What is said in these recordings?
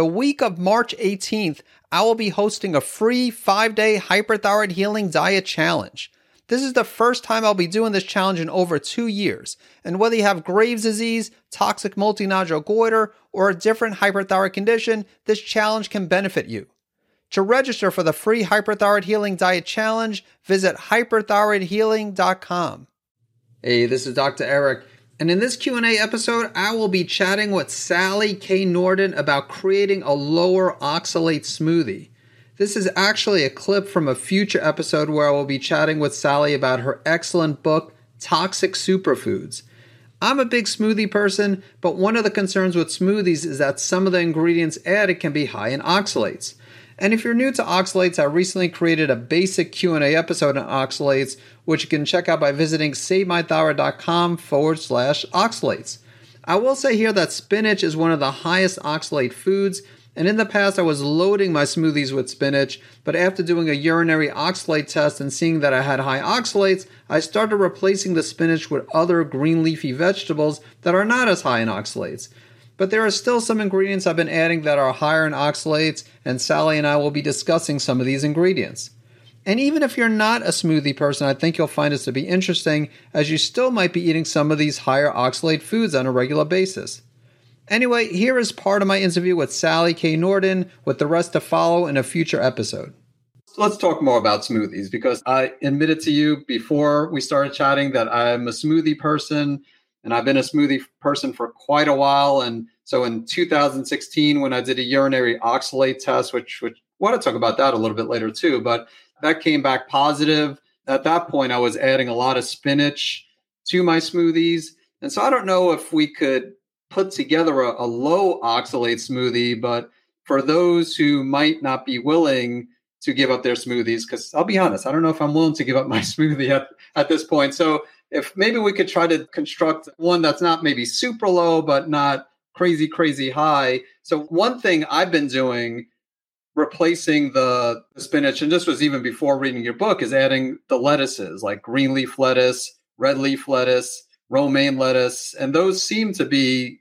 the week of March 18th, I will be hosting a free five day hyperthyroid healing diet challenge. This is the first time I'll be doing this challenge in over two years. And whether you have Graves' disease, toxic multinodular goiter, or a different hyperthyroid condition, this challenge can benefit you. To register for the free Hyperthyroid Healing Diet Challenge, visit hyperthyroidhealing.com. Hey, this is Dr. Eric, and in this Q&A episode, I will be chatting with Sally K. Norton about creating a lower oxalate smoothie. This is actually a clip from a future episode where I will be chatting with Sally about her excellent book, Toxic Superfoods. I'm a big smoothie person, but one of the concerns with smoothies is that some of the ingredients added can be high in oxalates. And if you're new to oxalates, I recently created a basic Q&A episode on oxalates, which you can check out by visiting savemythyroid.com forward slash oxalates. I will say here that spinach is one of the highest oxalate foods, and in the past, I was loading my smoothies with spinach, but after doing a urinary oxalate test and seeing that I had high oxalates, I started replacing the spinach with other green leafy vegetables that are not as high in oxalates. But there are still some ingredients I've been adding that are higher in oxalates, and Sally and I will be discussing some of these ingredients. And even if you're not a smoothie person, I think you'll find this to be interesting, as you still might be eating some of these higher oxalate foods on a regular basis. Anyway, here is part of my interview with Sally K. Norton, with the rest to follow in a future episode. Let's talk more about smoothies because I admitted to you before we started chatting that I'm a smoothie person and I've been a smoothie person for quite a while. And so in 2016, when I did a urinary oxalate test, which, which I want to talk about that a little bit later too, but that came back positive. At that point, I was adding a lot of spinach to my smoothies. And so I don't know if we could put together a, a low oxalate smoothie, but for those who might not be willing to give up their smoothies, because I'll be honest, I don't know if I'm willing to give up my smoothie at, at this point. So if maybe we could try to construct one that's not maybe super low, but not crazy, crazy high. So one thing I've been doing replacing the, spinach, and this was even before reading your book, is adding the lettuces like green leaf lettuce, red leaf lettuce, romaine lettuce, and those seem to be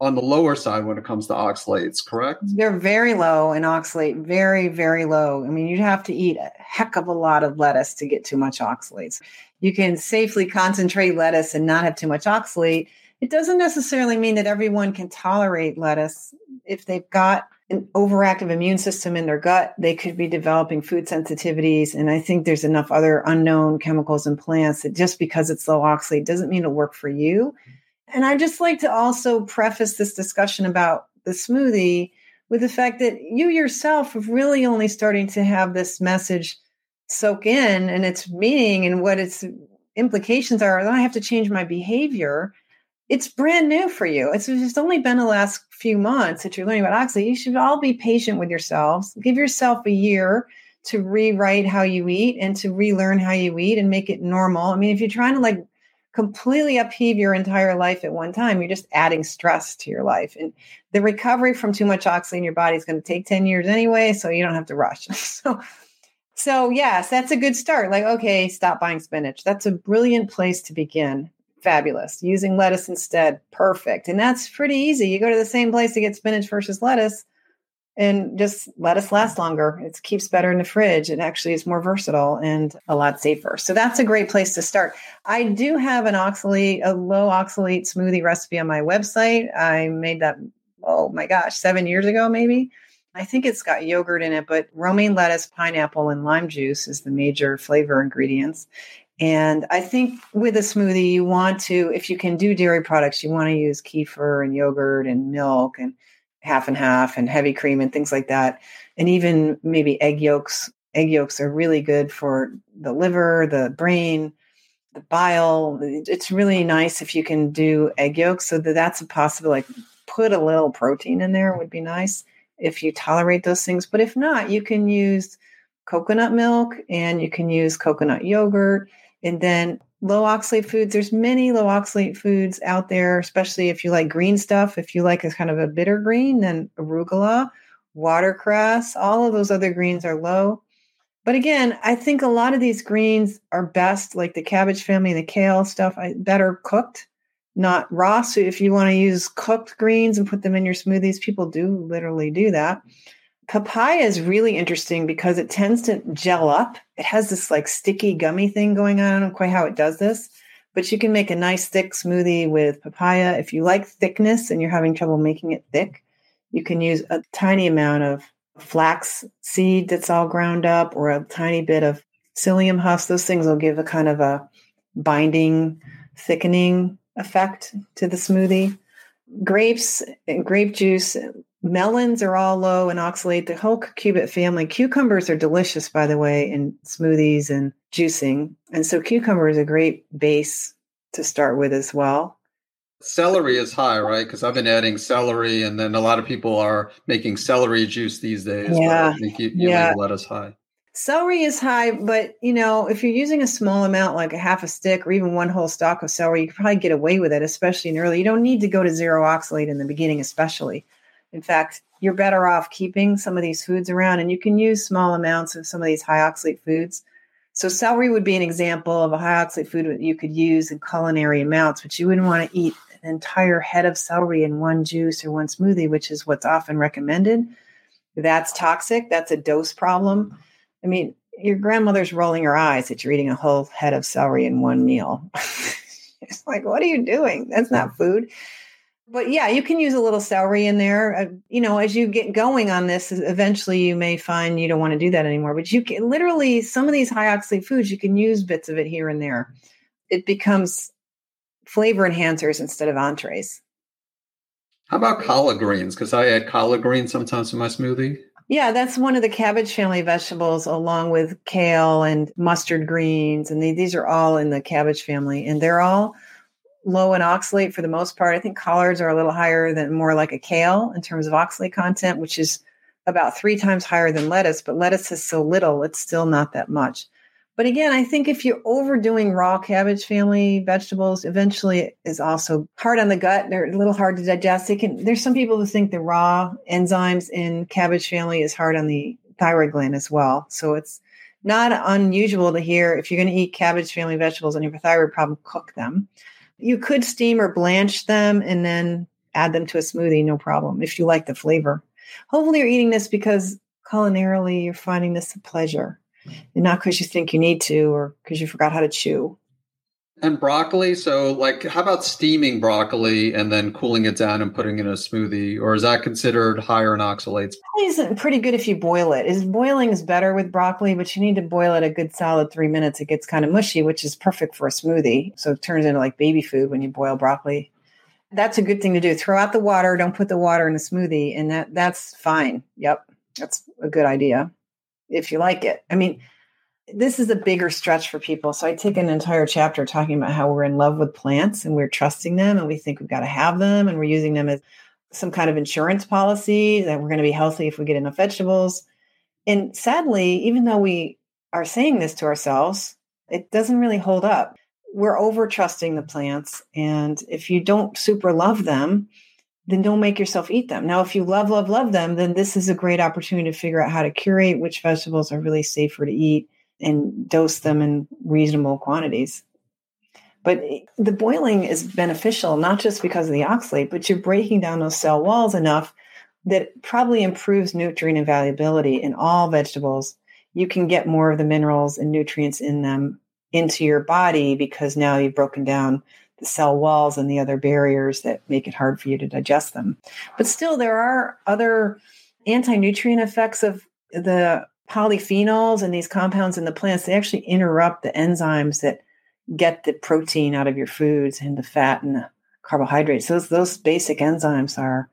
on the lower side when it comes to oxalates, correct? They're very low in oxalate, very, very low. I mean, you'd have to eat a heck of a lot of lettuce to get too much oxalates. You can safely concentrate lettuce and not have too much oxalate. It doesn't necessarily mean that everyone can tolerate lettuce. If they've got an overactive immune system in their gut, they could be developing food sensitivities. And I think there's enough other unknown chemicals in plants that just because it's low oxalate doesn't mean it'll work for you. And I just like to also preface this discussion about the smoothie with the fact that you yourself are really only starting to have this message soak in and its meaning and what its implications are. I have to change my behavior. It's brand new for you. It's just only been the last few months that you're learning about oxalate. You should all be patient with yourselves. Give yourself a year to rewrite how you eat and to relearn how you eat and make it normal. I mean, if you're trying to like completely upheave your entire life at one time, you're just adding stress to your life. And the recovery from too much oxalate in your body is going to take 10 years anyway, so you don't have to rush. so so yes, that's a good start. Like, okay, stop buying spinach. That's a brilliant place to begin. Fabulous. Using lettuce instead. Perfect. And that's pretty easy. You go to the same place to get spinach versus lettuce and just let us last longer. It keeps better in the fridge. It actually is more versatile and a lot safer. So that's a great place to start. I do have an oxalate, a low oxalate smoothie recipe on my website. I made that, oh my gosh, seven years ago, maybe. I think it's got yogurt in it, but romaine lettuce, pineapple, and lime juice is the major flavor ingredients. And I think with a smoothie, you want to, if you can do dairy products, you want to use kefir and yogurt and milk and half and half and heavy cream and things like that. And even maybe egg yolks. Egg yolks are really good for the liver, the brain, the bile. It's really nice if you can do egg yolks. So that that's a possibility. Like put a little protein in there would be nice if you tolerate those things. But if not, you can use coconut milk and you can use coconut yogurt. And then low oxalate foods there's many low oxalate foods out there especially if you like green stuff if you like a kind of a bitter green then arugula watercress all of those other greens are low but again i think a lot of these greens are best like the cabbage family the kale stuff better cooked not raw. So if you want to use cooked greens and put them in your smoothies, people do literally do that. Papaya is really interesting because it tends to gel up. It has this like sticky gummy thing going on. I don't know quite how it does this, but you can make a nice thick smoothie with papaya. If you like thickness and you're having trouble making it thick, you can use a tiny amount of flax seed that's all ground up or a tiny bit of psyllium husk. Those things will give a kind of a binding, thickening effect to the smoothie. Grapes and grape juice, melons are all low in oxalate. The whole cucurbit family. Cucumbers are delicious, by the way, in smoothies and juicing. And so cucumber is a great base to start with as well. Celery is high, right? Because I've been adding celery, and then a lot of people are making celery juice these days. Yeah, I think you, you yeah. lettuce high. Celery is high, but you know, if you're using a small amount, like a half a stick or even one whole stalk of celery, you can probably get away with it, especially in early. You don't need to go to zero oxalate in the beginning, especially. In fact, you're better off keeping some of these foods around, and you can use small amounts of some of these high oxalate foods. So, celery would be an example of a high oxalate food that you could use in culinary amounts, but you wouldn't want to eat an entire head of celery in one juice or one smoothie, which is what's often recommended. That's toxic. That's a dose problem I mean, your grandmother's rolling her eyes that you're eating a whole head of celery in one meal. it's like, what are you doing? That's not food. But yeah, you can use a little celery in there. Uh, you know, as you get going on this, eventually you may find you don't want to do that anymore. But you can literally, some of these high oxalate foods, you can use bits of it here and there. It becomes flavor enhancers instead of entrees. How about collard greens? Because I add collard greens sometimes to my smoothie. Yeah, that's one of the cabbage family vegetables, along with kale and mustard greens. And they, these are all in the cabbage family, and they're all low in oxalate for the most part. I think collards are a little higher than more like a kale in terms of oxalate content, which is about three times higher than lettuce. But lettuce is so little, it's still not that much. But again, I think if you're overdoing raw cabbage family vegetables, eventually it is also hard on the gut. They're a little hard to digest. They can, there's some people who think the raw enzymes in cabbage family is hard on the thyroid gland as well. So it's not unusual to hear if you're going to eat cabbage family vegetables and you have a thyroid problem, cook them. You could steam or blanch them and then add them to a smoothie, no problem, if you like the flavor. Hopefully, you're eating this because culinarily you're finding this a pleasure and not because you think you need to or because you forgot how to chew. And broccoli, so like how about steaming broccoli and then cooling it down and putting in a smoothie? Or is that considered higher in oxalates? It's pretty good if you boil it. Is boiling is better with broccoli, but you need to boil it a good solid three minutes. It gets kind of mushy, which is perfect for a smoothie. So it turns into like baby food when you boil broccoli. That's a good thing to do. Throw out the water, don't put the water in a smoothie, and that that's fine. Yep. That's a good idea if you like it. I mean, this is a bigger stretch for people. So I take an entire chapter talking about how we're in love with plants and we're trusting them and we think we've got to have them and we're using them as some kind of insurance policy that we're going to be healthy if we get enough vegetables. And sadly, even though we are saying this to ourselves, it doesn't really hold up. We're over trusting the plants. And if you don't super love them, then don't make yourself eat them. Now, if you love, love, love them, then this is a great opportunity to figure out how to curate which vegetables are really safer to eat and dose them in reasonable quantities. But the boiling is beneficial, not just because of the oxalate, but you're breaking down those cell walls enough that probably improves nutrient availability in all vegetables. You can get more of the minerals and nutrients in them into your body because now you've broken down the cell walls and the other barriers that make it hard for you to digest them. But still, there are other anti nutrient effects of the polyphenols and these compounds in the plants. They actually interrupt the enzymes that get the protein out of your foods and the fat and the carbohydrates. Those, those basic enzymes are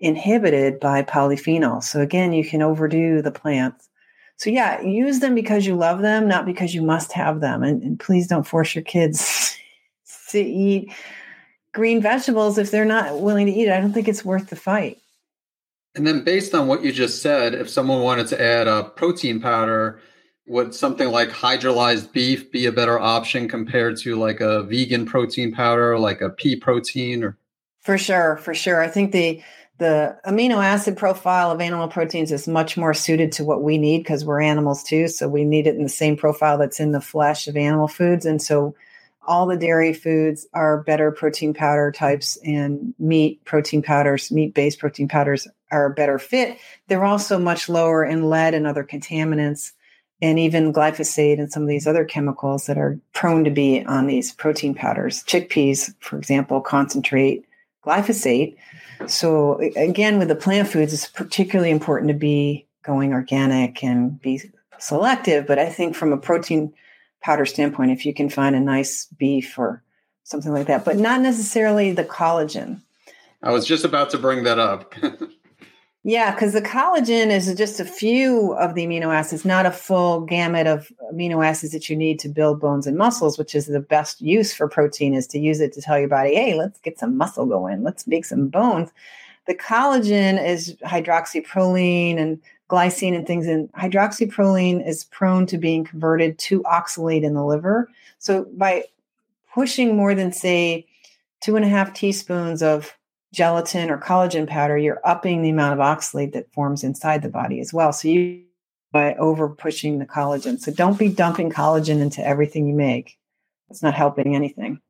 inhibited by polyphenols. So, again, you can overdo the plants. So, yeah, use them because you love them, not because you must have them. And, and please don't force your kids to eat green vegetables if they're not willing to eat it. I don't think it's worth the fight. And then, based on what you just said, if someone wanted to add a protein powder, would something like hydrolyzed beef be a better option compared to like a vegan protein powder, like a pea protein? Or for sure, for sure. I think the the amino acid profile of animal proteins is much more suited to what we need because we're animals too. So we need it in the same profile that's in the flesh of animal foods, and so all the dairy foods are better protein powder types and meat protein powders, meat based protein powders are a better fit. They're also much lower in lead and other contaminants and even glyphosate and some of these other chemicals that are prone to be on these protein powders. Chickpeas, for example, concentrate glyphosate. So again, with the plant foods, it's particularly important to be going organic and be selective. But I think from a protein powder standpoint, if you can find a nice beef or something like that, but not necessarily the collagen. I was just about to bring that up. yeah, because the collagen is just a few of the amino acids, not a full gamut of amino acids that you need to build bones and muscles, which is the best use for protein is to use it to tell your body, hey, let's get some muscle going, let's make some bones. The collagen is hydroxyproline and glycine and things. And hydroxyproline is prone to being converted to oxalate in the liver. So by pushing more than, say, two and a half teaspoons of gelatin or collagen powder, you're upping the amount of oxalate that forms inside the body as well. So you by over pushing the collagen. So don't be dumping collagen into everything you make. It's not helping anything.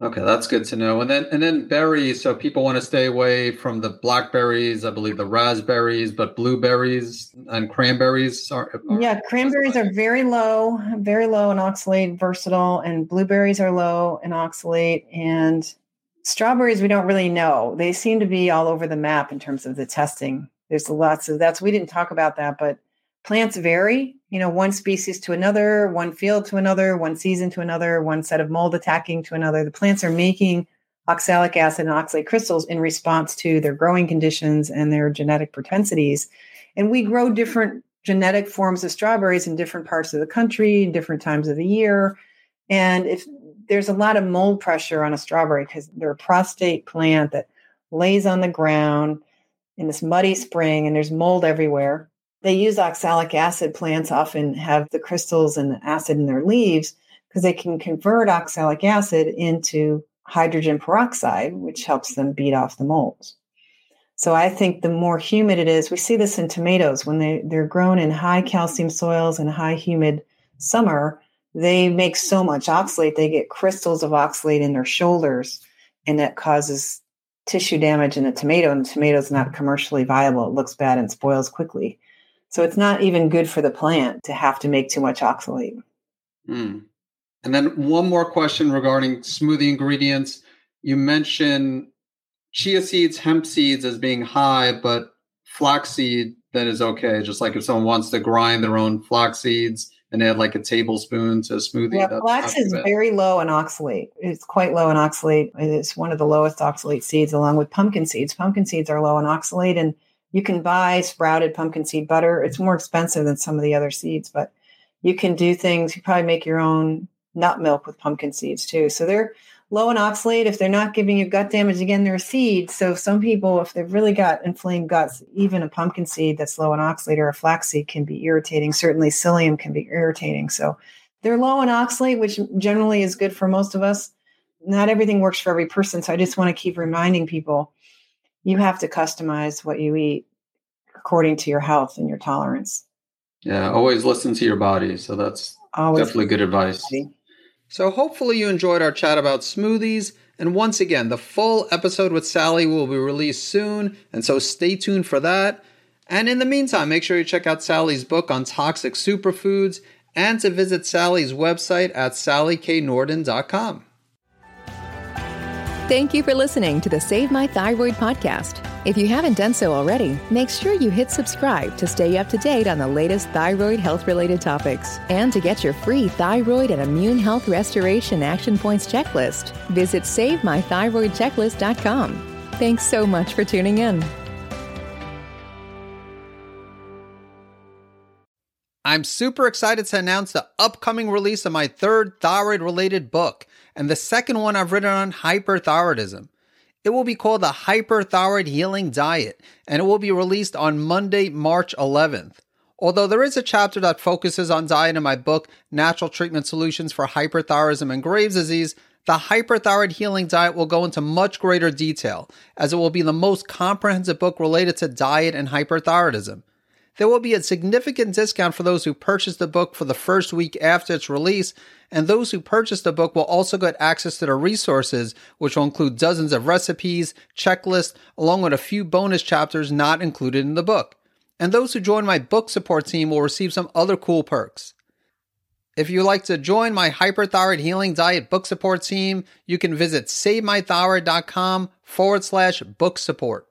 Okay, that's good to know. And then and then berries. So people want to stay away from the blackberries, I believe the raspberries, but blueberries and cranberries are, are Yeah, cranberries are very low, very low in oxalate, versatile, and blueberries are low in oxalate and strawberries we don't really know. They seem to be all over the map in terms of the testing. There's lots of that's we didn't talk about that, but plants vary you know one species to another one field to another one season to another one set of mold attacking to another the plants are making oxalic acid and oxalate crystals in response to their growing conditions and their genetic propensities and we grow different genetic forms of strawberries in different parts of the country different times of the year and if there's a lot of mold pressure on a strawberry because they're a prostate plant that lays on the ground in this muddy spring and there's mold everywhere they use oxalic acid. Plants often have the crystals and the acid in their leaves because they can convert oxalic acid into hydrogen peroxide, which helps them beat off the molds. So I think the more humid it is, we see this in tomatoes when they, they're grown in high calcium soils and high humid summer, they make so much oxalate, they get crystals of oxalate in their shoulders, and that causes tissue damage in the tomato, and the tomato is not commercially viable. It looks bad and spoils quickly. So it's not even good for the plant to have to make too much oxalate. Mm. And then one more question regarding smoothie ingredients. You mentioned chia seeds, hemp seeds as being high, but flaxseed then is okay. Just like if someone wants to grind their own flax seeds and add like a tablespoon to a smoothie. Yeah, flax is very low in oxalate. It's quite low in oxalate. It's one of the lowest oxalate seeds, along with pumpkin seeds. Pumpkin seeds are low in oxalate, and you can buy sprouted pumpkin seed butter. It's more expensive than some of the other seeds, but you can do things. You probably make your own nut milk with pumpkin seeds too. So they're low in oxalate. If they're not giving you gut damage, again, they're seeds. So some people, if they've really got inflamed guts, even a pumpkin seed that's low in oxalate or a flaxseed can be irritating. Certainly psyllium can be irritating. So they're low in oxalate, which generally is good for most of us. Not everything works for every person. So I just want to keep reminding people you have to customize what you eat according to your health and your tolerance. Yeah, always listen to your body. So that's always definitely good advice. So hopefully you enjoyed our chat about smoothies. And once again, the full episode with Sally will be released soon, and so stay tuned for that. And in the meantime, make sure you check out Sally's book on toxic superfoods and to visit Sally's website at sallyknorton.com. Thank you for listening to the Save My Thyroid podcast. If you haven't done so already, make sure you hit subscribe to stay up to date on the latest thyroid health related topics. And to get your free thyroid and immune health restoration action points checklist, visit SaveMyThyroidChecklist.com. Thanks so much for tuning in. I'm super excited to announce the upcoming release of my third thyroid related book and the second one I've written on hyperthyroidism. It will be called the Hyperthyroid Healing Diet, and it will be released on Monday, March 11th. Although there is a chapter that focuses on diet in my book, Natural Treatment Solutions for Hyperthyroidism and Graves' Disease, the Hyperthyroid Healing Diet will go into much greater detail, as it will be the most comprehensive book related to diet and hyperthyroidism. There will be a significant discount for those who purchase the book for the first week after its release, and those who purchase the book will also get access to the resources, which will include dozens of recipes, checklists, along with a few bonus chapters not included in the book. And those who join my book support team will receive some other cool perks. If you'd like to join my hyperthyroid healing diet book support team, you can visit savemythyroid.com forward slash book support.